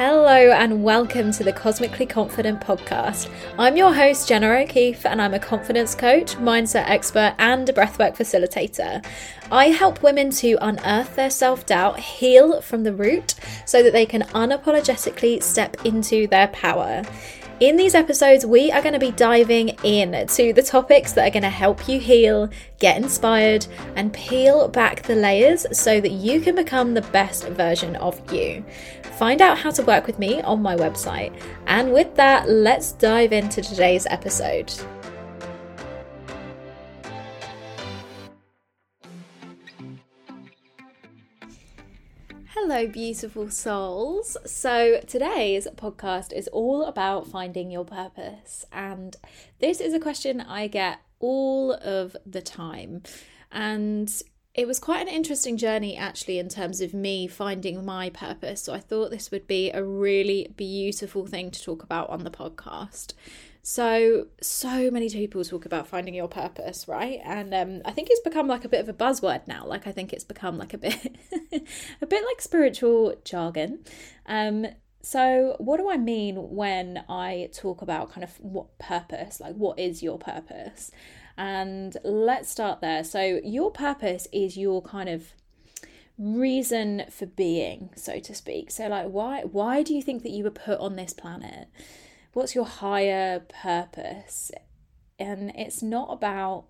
Hello, and welcome to the Cosmically Confident podcast. I'm your host, Jenna O'Keefe, and I'm a confidence coach, mindset expert, and a breathwork facilitator. I help women to unearth their self doubt, heal from the root, so that they can unapologetically step into their power. In these episodes, we are going to be diving in to the topics that are going to help you heal, get inspired, and peel back the layers so that you can become the best version of you. Find out how to work with me on my website. And with that, let's dive into today's episode. Hello, beautiful souls. So, today's podcast is all about finding your purpose. And this is a question I get all of the time. And it was quite an interesting journey actually in terms of me finding my purpose. So I thought this would be a really beautiful thing to talk about on the podcast. So, so many people talk about finding your purpose, right? And um, I think it's become like a bit of a buzzword now. Like I think it's become like a bit, a bit like spiritual jargon. Um, so, what do I mean when I talk about kind of what purpose? Like, what is your purpose? And let's start there. So, your purpose is your kind of reason for being, so to speak. So, like, why why do you think that you were put on this planet? What's your higher purpose? And it's not about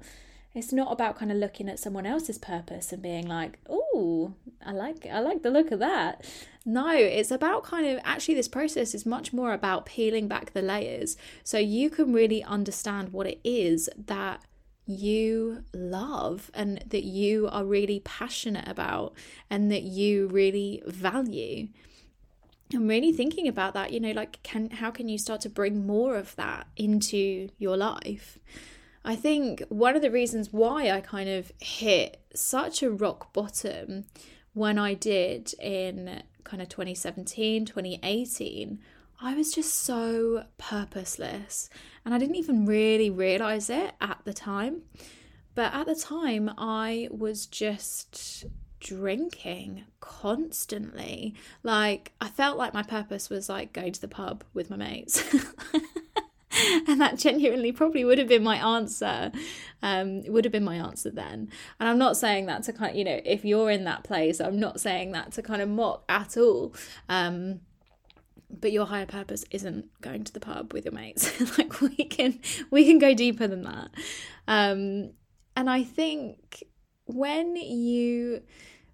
it's not about kind of looking at someone else's purpose and being like, "Oh, I like I like the look of that." No, it's about kind of actually this process is much more about peeling back the layers so you can really understand what it is that you love and that you are really passionate about and that you really value. I'm really thinking about that, you know, like can how can you start to bring more of that into your life? I think one of the reasons why I kind of hit such a rock bottom when I did in kind of 2017, 2018 I was just so purposeless and I didn't even really realize it at the time. But at the time, I was just drinking constantly. Like, I felt like my purpose was like going to the pub with my mates. and that genuinely probably would have been my answer um would have been my answer then and i'm not saying that to kind of you know if you're in that place i'm not saying that to kind of mock at all um but your higher purpose isn't going to the pub with your mates. Like we can we can go deeper than that. Um and i think when you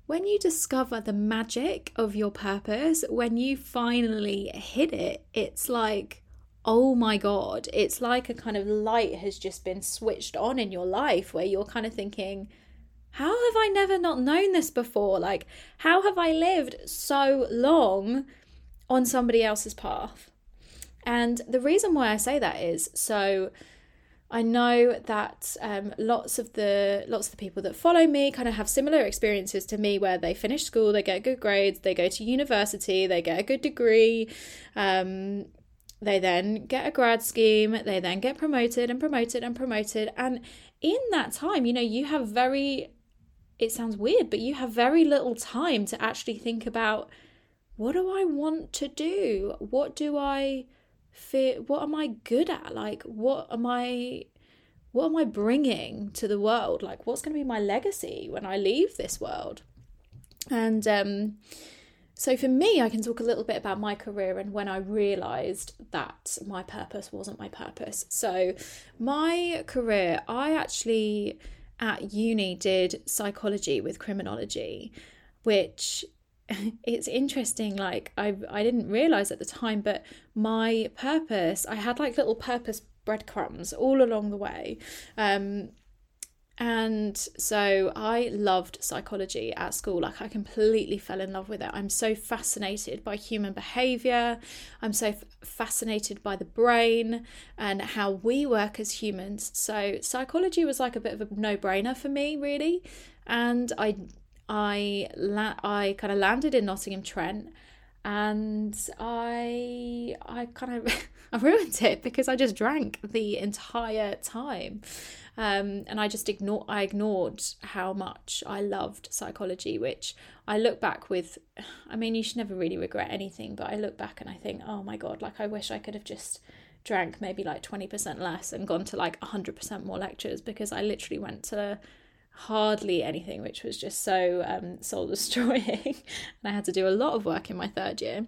when you discover the magic of your purpose when you finally hit it it's like oh my god it's like a kind of light has just been switched on in your life where you're kind of thinking how have i never not known this before? Like how have i lived so long on somebody else's path. And the reason why I say that is so I know that um, lots of the lots of the people that follow me kind of have similar experiences to me, where they finish school, they get good grades, they go to university, they get a good degree, um, they then get a grad scheme, they then get promoted and promoted and promoted, and in that time, you know, you have very it sounds weird, but you have very little time to actually think about what do I want to do? What do I feel? What am I good at? Like, what am I? What am I bringing to the world? Like, what's going to be my legacy when I leave this world? And um, so, for me, I can talk a little bit about my career and when I realized that my purpose wasn't my purpose. So, my career, I actually at uni did psychology with criminology, which it's interesting like i i didn't realize at the time but my purpose i had like little purpose breadcrumbs all along the way um and so I loved psychology at school. Like, I completely fell in love with it. I'm so fascinated by human behavior. I'm so f- fascinated by the brain and how we work as humans. So, psychology was like a bit of a no brainer for me, really. And I I la- I kind of landed in Nottingham Trent and I I kind of I ruined it because I just drank the entire time. Um, and I just ignored I ignored how much I loved psychology, which I look back with I mean you should never really regret anything, but I look back and I think, oh my god, like I wish I could have just drank maybe like 20% less and gone to like 100% more lectures because I literally went to hardly anything, which was just so um, soul destroying. and I had to do a lot of work in my third year.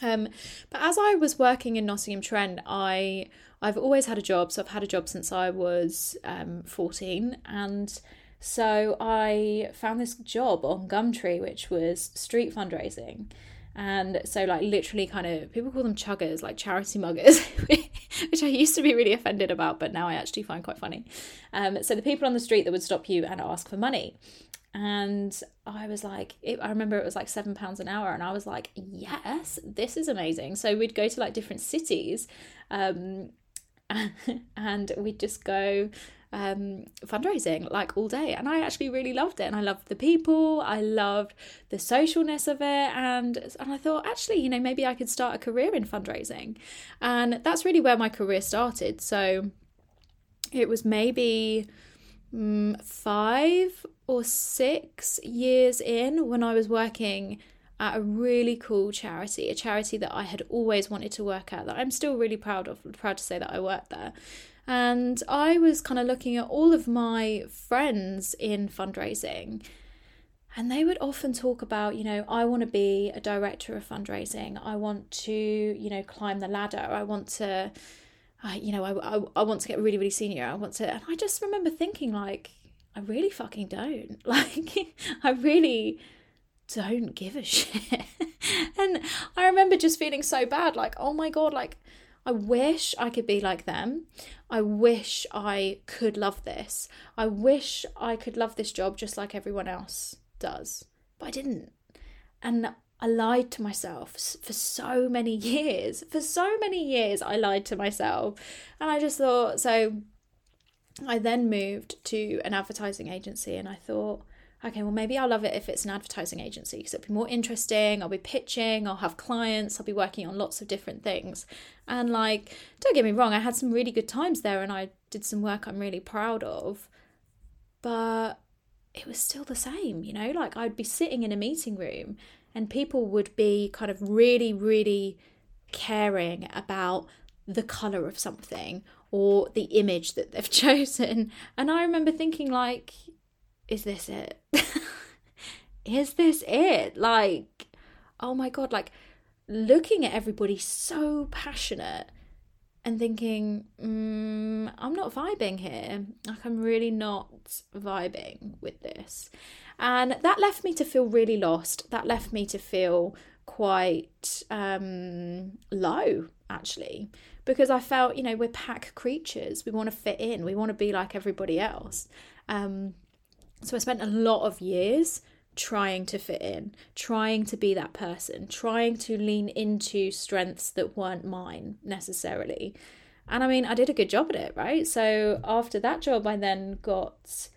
Um, but as I was working in Nottingham Trent, I I've always had a job. So I've had a job since I was um, 14, and so I found this job on Gumtree, which was street fundraising. And so, like, literally, kind of people call them chuggers, like charity muggers, which I used to be really offended about, but now I actually find quite funny. Um, so, the people on the street that would stop you and ask for money. And I was like, it, I remember it was like seven pounds an hour, and I was like, yes, this is amazing. So, we'd go to like different cities, um, and we'd just go um, fundraising like all day. And I actually really loved it. And I loved the people, I loved the socialness of it. And, and I thought, actually, you know, maybe I could start a career in fundraising. And that's really where my career started. So it was maybe um, five or six years in when I was working at a really cool charity, a charity that I had always wanted to work at, that I'm still really proud of, proud to say that I worked there. And I was kind of looking at all of my friends in fundraising. And they would often talk about, you know, I want to be a director of fundraising. I want to, you know, climb the ladder. I want to, uh, you know, I, I, I want to get really, really senior. I want to. And I just remember thinking, like, I really fucking don't. Like, I really don't give a shit. and I remember just feeling so bad, like, oh my God, like, I wish I could be like them. I wish I could love this. I wish I could love this job just like everyone else does. But I didn't. And I lied to myself for so many years. For so many years, I lied to myself. And I just thought, so I then moved to an advertising agency and I thought, okay, well, maybe I'll love it if it's an advertising agency because it'll be more interesting. I'll be pitching, I'll have clients, I'll be working on lots of different things. And like, don't get me wrong, I had some really good times there and I did some work I'm really proud of. But it was still the same, you know, like I'd be sitting in a meeting room and people would be kind of really, really caring about the colour of something or the image that they've chosen. And I remember thinking, like, is this it? is this it? Like, oh my God, like looking at everybody so passionate and thinking, mm, I'm not vibing here. Like, I'm really not vibing with this. And that left me to feel really lost. That left me to feel quite um, low, actually, because I felt, you know, we're pack creatures. We want to fit in, we want to be like everybody else. Um, so I spent a lot of years trying to fit in, trying to be that person, trying to lean into strengths that weren't mine necessarily. And I mean, I did a good job at it, right? So after that job, I then got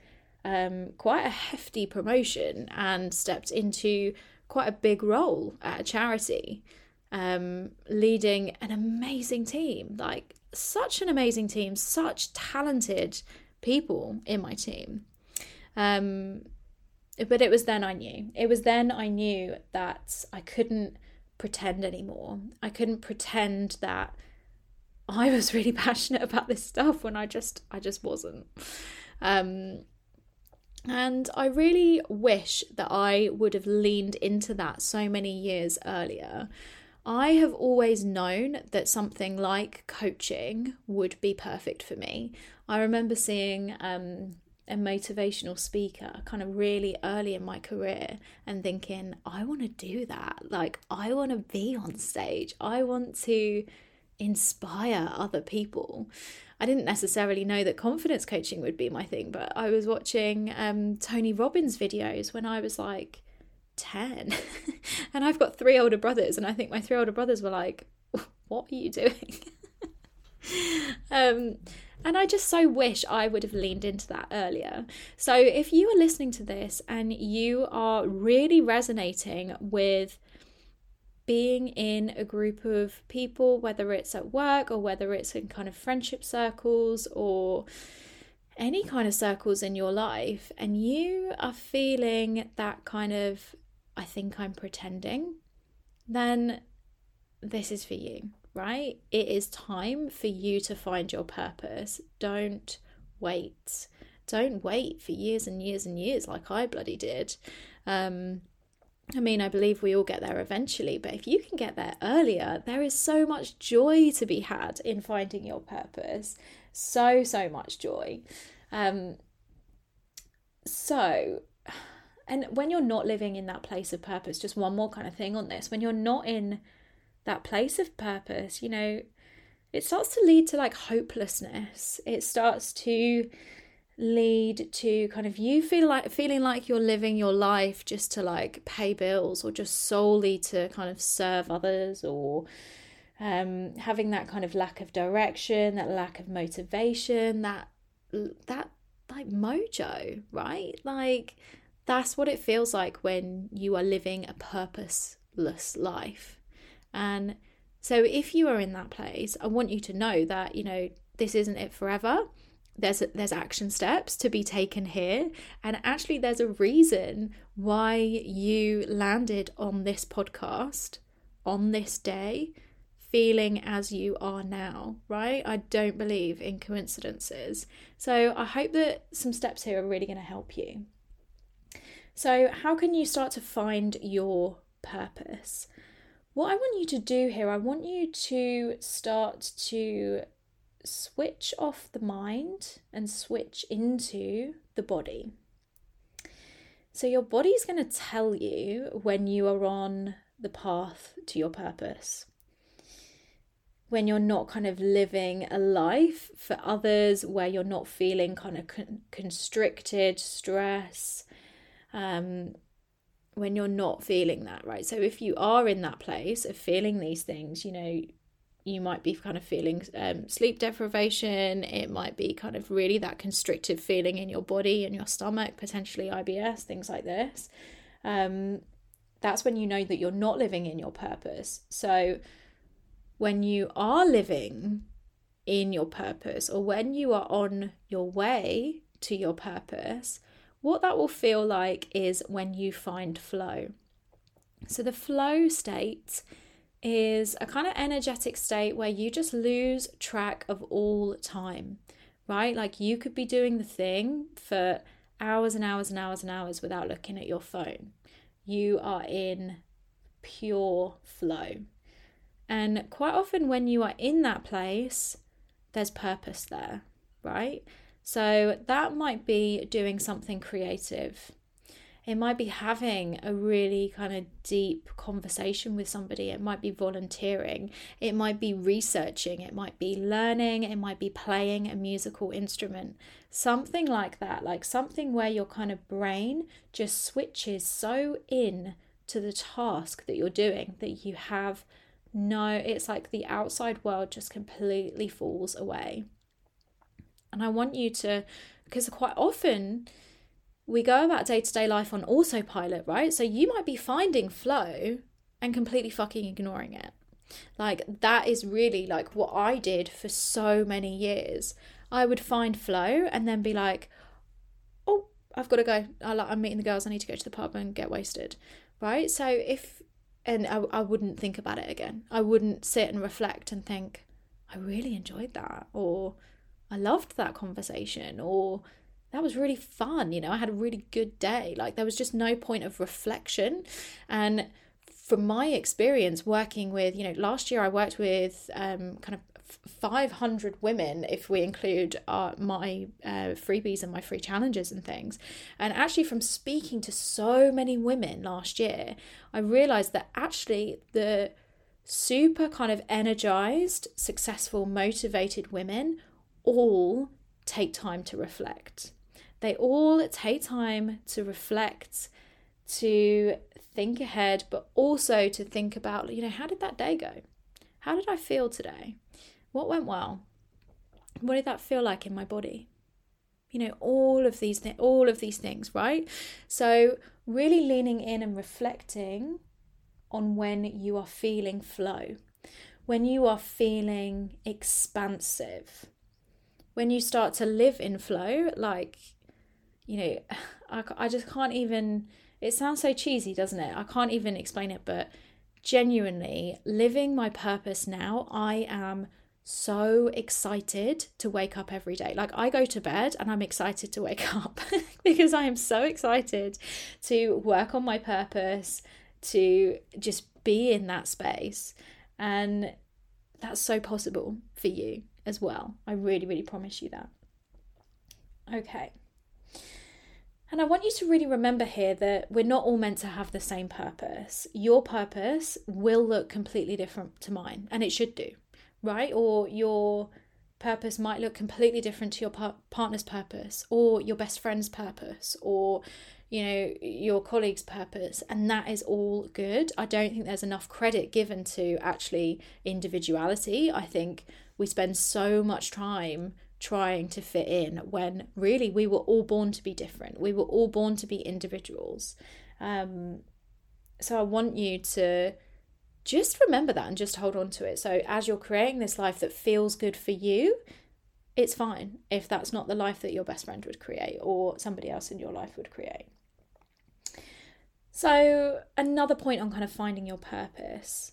um, quite a hefty promotion and stepped into quite a big role at a charity, um, leading an amazing team like such an amazing team, such talented people in my team. Um, but it was then I knew. It was then I knew that I couldn't pretend anymore. I couldn't pretend that I was really passionate about this stuff when I just I just wasn't. Um, and I really wish that I would have leaned into that so many years earlier. I have always known that something like coaching would be perfect for me. I remember seeing um, a motivational speaker kind of really early in my career and thinking, I want to do that. Like, I want to be on stage. I want to inspire other people. I didn't necessarily know that confidence coaching would be my thing, but I was watching um, Tony Robbins videos when I was like 10. and I've got three older brothers, and I think my three older brothers were like, What are you doing? um, and I just so wish I would have leaned into that earlier. So, if you are listening to this and you are really resonating with being in a group of people, whether it's at work or whether it's in kind of friendship circles or any kind of circles in your life, and you are feeling that kind of, I think I'm pretending, then this is for you, right? It is time for you to find your purpose. Don't wait. Don't wait for years and years and years like I bloody did. Um, I mean, I believe we all get there eventually, but if you can get there earlier, there is so much joy to be had in finding your purpose. So, so much joy. Um, so, and when you're not living in that place of purpose, just one more kind of thing on this, when you're not in that place of purpose, you know, it starts to lead to like hopelessness. It starts to lead to kind of you feel like feeling like you're living your life just to like pay bills or just solely to kind of serve others or um, having that kind of lack of direction that lack of motivation that that like mojo right like that's what it feels like when you are living a purposeless life and so if you are in that place i want you to know that you know this isn't it forever. There's there's action steps to be taken here. And actually there's a reason why you landed on this podcast on this day feeling as you are now right? I don't believe in coincidences. So i hope that some steps here are really going to help you. So how can you start to find your purpose what i want you to do here i want you to start to switch off the mind and switch into the body. So, your body's going to tell you when you are on the path to your purpose. When you're not kind of living a life for others, where you're not feeling kind of con- constricted, stress, um, when you're not feeling that, right? So, if you are in that place of feeling these things, you know, you might be kind of feeling um, sleep deprivation. It might be kind of really that constricted feeling in your body and your stomach, potentially IBS, things like this. Um, that's when you know that you're not living in your purpose. So, when you are living in your purpose or when you are on your way to your purpose, what that will feel like is when you find flow. So, the flow state is a kind of energetic state where you just lose track of all time, right? Like you could be doing the thing for hours and hours and hours and hours without looking at your phone. You are in pure flow. And quite often, when you are in that place, there's purpose there, right? So that might be doing something creative. It might be having a really kind of deep conversation with somebody. It might be volunteering. It might be researching. It might be learning. It might be playing a musical instrument. Something like that, like something where your kind of brain just switches so in to the task that you're doing that you have no, it's like the outside world just completely falls away. And I want you to, because quite often, we go about day to day life on autopilot, right? So you might be finding flow and completely fucking ignoring it. Like, that is really like what I did for so many years. I would find flow and then be like, oh, I've got to go. I'm meeting the girls. I need to go to the pub and get wasted, right? So if, and I, I wouldn't think about it again. I wouldn't sit and reflect and think, I really enjoyed that, or I loved that conversation, or that was really fun. You know, I had a really good day. Like there was just no point of reflection. And from my experience working with, you know, last year I worked with um, kind of 500 women if we include uh, my uh, freebies and my free challenges and things. And actually, from speaking to so many women last year, I realized that actually the super kind of energized, successful, motivated women all take time to reflect. They all take time to reflect, to think ahead, but also to think about, you know, how did that day go? How did I feel today? What went well? What did that feel like in my body? You know, all of these th- all of these things, right? So, really leaning in and reflecting on when you are feeling flow, when you are feeling expansive, when you start to live in flow, like, you know, I, I just can't even, it sounds so cheesy, doesn't it? I can't even explain it, but genuinely living my purpose now, I am so excited to wake up every day. Like I go to bed and I'm excited to wake up because I am so excited to work on my purpose, to just be in that space. And that's so possible for you as well. I really, really promise you that. Okay. And I want you to really remember here that we're not all meant to have the same purpose. Your purpose will look completely different to mine, and it should do right? Or your purpose might look completely different to your par- partner's purpose or your best friend's purpose or you know your colleague's purpose and that is all good. I don't think there's enough credit given to actually individuality. I think we spend so much time trying to fit in when really we were all born to be different. We were all born to be individuals. Um, so i want you to just remember that and just hold on to it. So, as you're creating this life that feels good for you, it's fine if that's not the life that your best friend would create or somebody else in your life would create. So, another point on kind of finding your purpose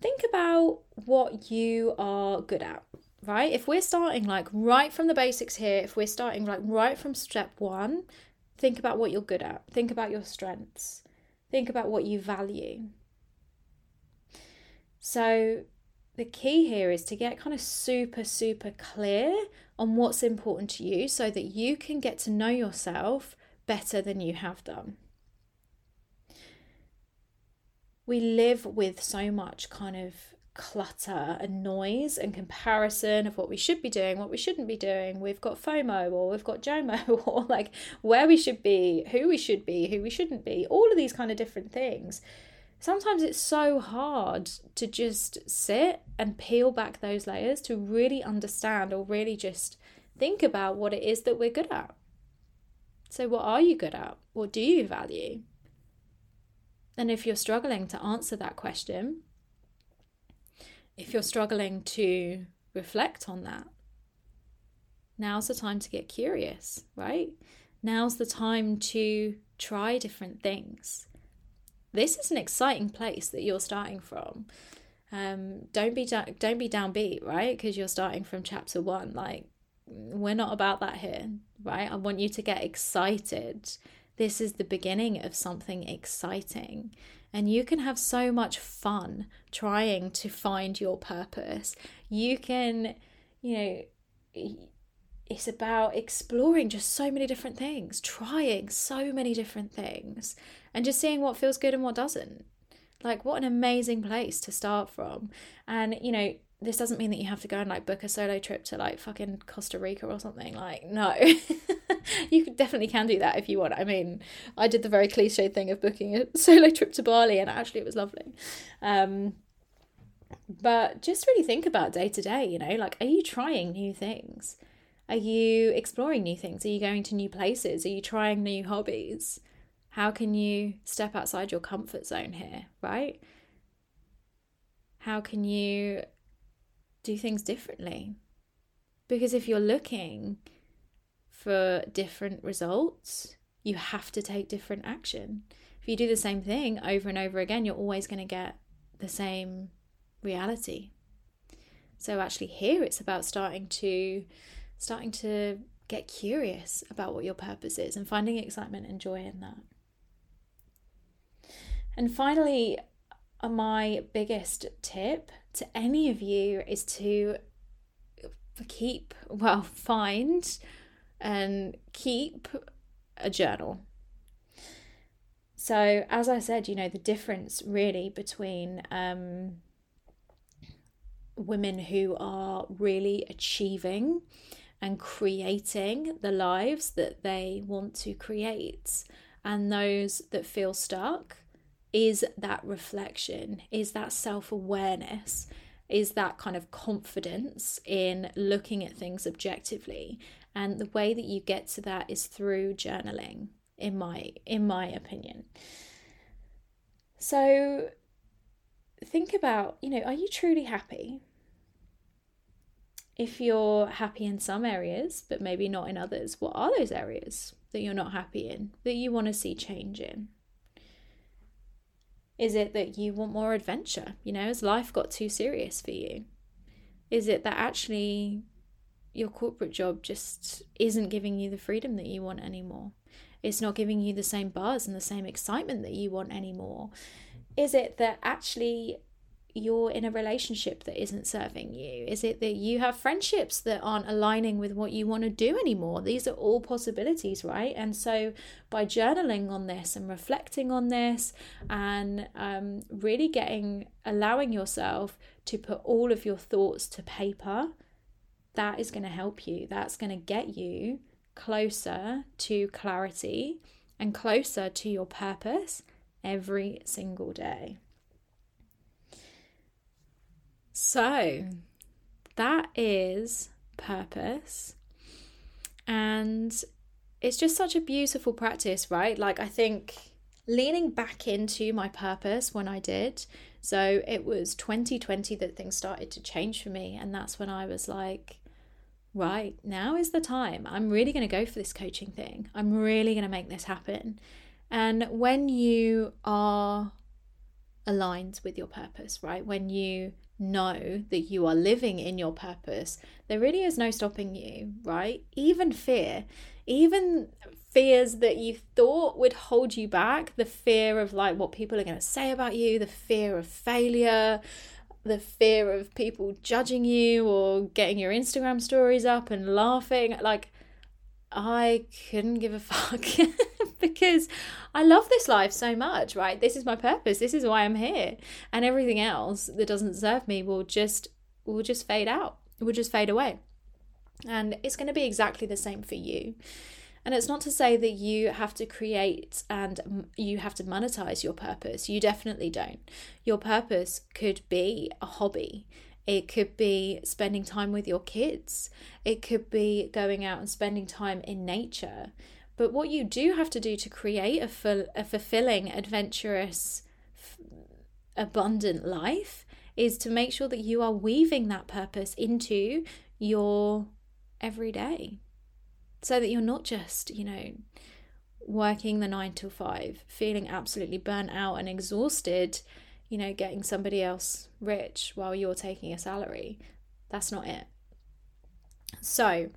think about what you are good at, right? If we're starting like right from the basics here, if we're starting like right from step one, think about what you're good at, think about your strengths, think about what you value so, the key here is to get kind of super, super clear on what's important to you so that you can get to know yourself better than you have done. We live with so much kind of clutter and noise and comparison of what we should be doing, what we shouldn't be doing. We've got FOMO or we've got JOMO or like where we should be, who we should be, who we shouldn't be, all of these kind of different things sometimes it's so hard to just sit and peel back those layers to really understand or really just think about what it is that we're good at. So, what are you good at? What do you value? And if you're struggling to answer that question, if you're struggling to reflect on that, now's the time to get curious, right? Now's the time to try different things this is an exciting place that you're starting from. Um, don't be don't be downbeat, right? Because you're starting from chapter one. Like we're not about that here, right? I want you to get excited. This is the beginning of something exciting. And you can have so much fun trying to find your purpose. You can, you know, it's about exploring just so many different things, trying so many different things, and just seeing what feels good and what doesn't. Like, what an amazing place to start from. And, you know, this doesn't mean that you have to go and like book a solo trip to like fucking Costa Rica or something. Like, no, you definitely can do that if you want. I mean, I did the very cliche thing of booking a solo trip to Bali, and actually, it was lovely. Um, but just really think about day to day, you know, like, are you trying new things? Are you exploring new things? Are you going to new places? Are you trying new hobbies? How can you step outside your comfort zone here, right? How can you do things differently? Because if you're looking for different results, you have to take different action. If you do the same thing over and over again, you're always going to get the same reality. So actually here it's about starting to starting to get curious about what your purpose is and finding excitement and joy in that. And finally, uh, my biggest tip to any of you is to keep, well, find and keep a journal. So, as I said, you know, the difference really between um, women who are really achieving and creating the lives that they want to create and those that feel stuck is that reflection, is that self awareness, is that kind of confidence in looking at things objectively. And the way that you get to that is through journaling, in my in my opinion. So think about, you know, are you truly happy? If you're happy in some areas, but maybe not in others, what are those areas that you're not happy in, that you want to see change in? Is it that you want more adventure? You know, has life got too serious for you? Is it that actually your corporate job just isn't giving you the freedom that you want anymore? It's not giving you the same buzz and the same excitement that you want anymore? Is it that actually you're in a relationship that isn't serving you? Is it that you have friendships that aren't aligning with what you want to do anymore? These are all possibilities, right? And so, by journaling on this and reflecting on this, and um, really getting, allowing yourself to put all of your thoughts to paper, that is going to help you. That's going to get you closer to clarity and closer to your purpose every single day. So that is purpose. And it's just such a beautiful practice, right? Like, I think leaning back into my purpose when I did. So it was 2020 that things started to change for me. And that's when I was like, right, now is the time. I'm really going to go for this coaching thing. I'm really going to make this happen. And when you are aligned with your purpose, right? When you know that you are living in your purpose, there really is no stopping you, right? Even fear, even fears that you thought would hold you back, the fear of like what people are going to say about you, the fear of failure, the fear of people judging you or getting your Instagram stories up and laughing, like I couldn't give a fuck because I love this life so much, right? This is my purpose. This is why I'm here. And everything else that doesn't serve me will just will just fade out. It will just fade away. And it's going to be exactly the same for you. And it's not to say that you have to create and you have to monetize your purpose. You definitely don't. Your purpose could be a hobby. It could be spending time with your kids. It could be going out and spending time in nature. But what you do have to do to create a, full, a fulfilling, adventurous, f- abundant life is to make sure that you are weaving that purpose into your everyday so that you're not just, you know, working the nine to five, feeling absolutely burnt out and exhausted you know, getting somebody else rich while you're taking a salary. That's not it. So,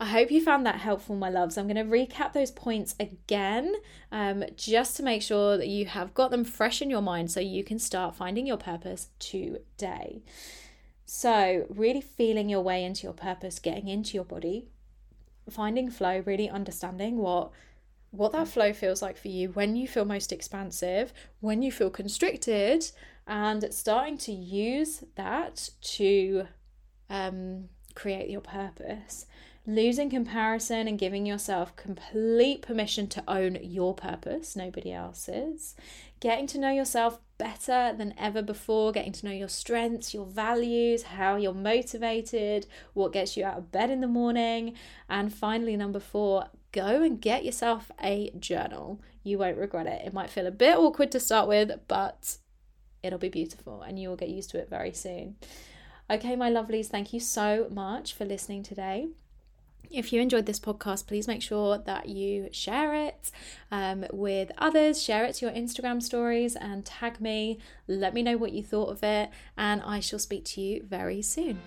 I hope you found that helpful, my loves. I'm going to recap those points again um, just to make sure that you have got them fresh in your mind so you can start finding your purpose today. So, really feeling your way into your purpose, getting into your body, finding flow, really understanding what what that flow feels like for you when you feel most expansive, when you feel constricted, and starting to use that to um, create your purpose. Losing comparison and giving yourself complete permission to own your purpose, nobody else's. Getting to know yourself better than ever before, getting to know your strengths, your values, how you're motivated, what gets you out of bed in the morning. And finally, number four, go and get yourself a journal. You won't regret it. It might feel a bit awkward to start with, but it'll be beautiful and you will get used to it very soon. Okay, my lovelies, thank you so much for listening today. If you enjoyed this podcast, please make sure that you share it um, with others, share it to your Instagram stories, and tag me. Let me know what you thought of it, and I shall speak to you very soon.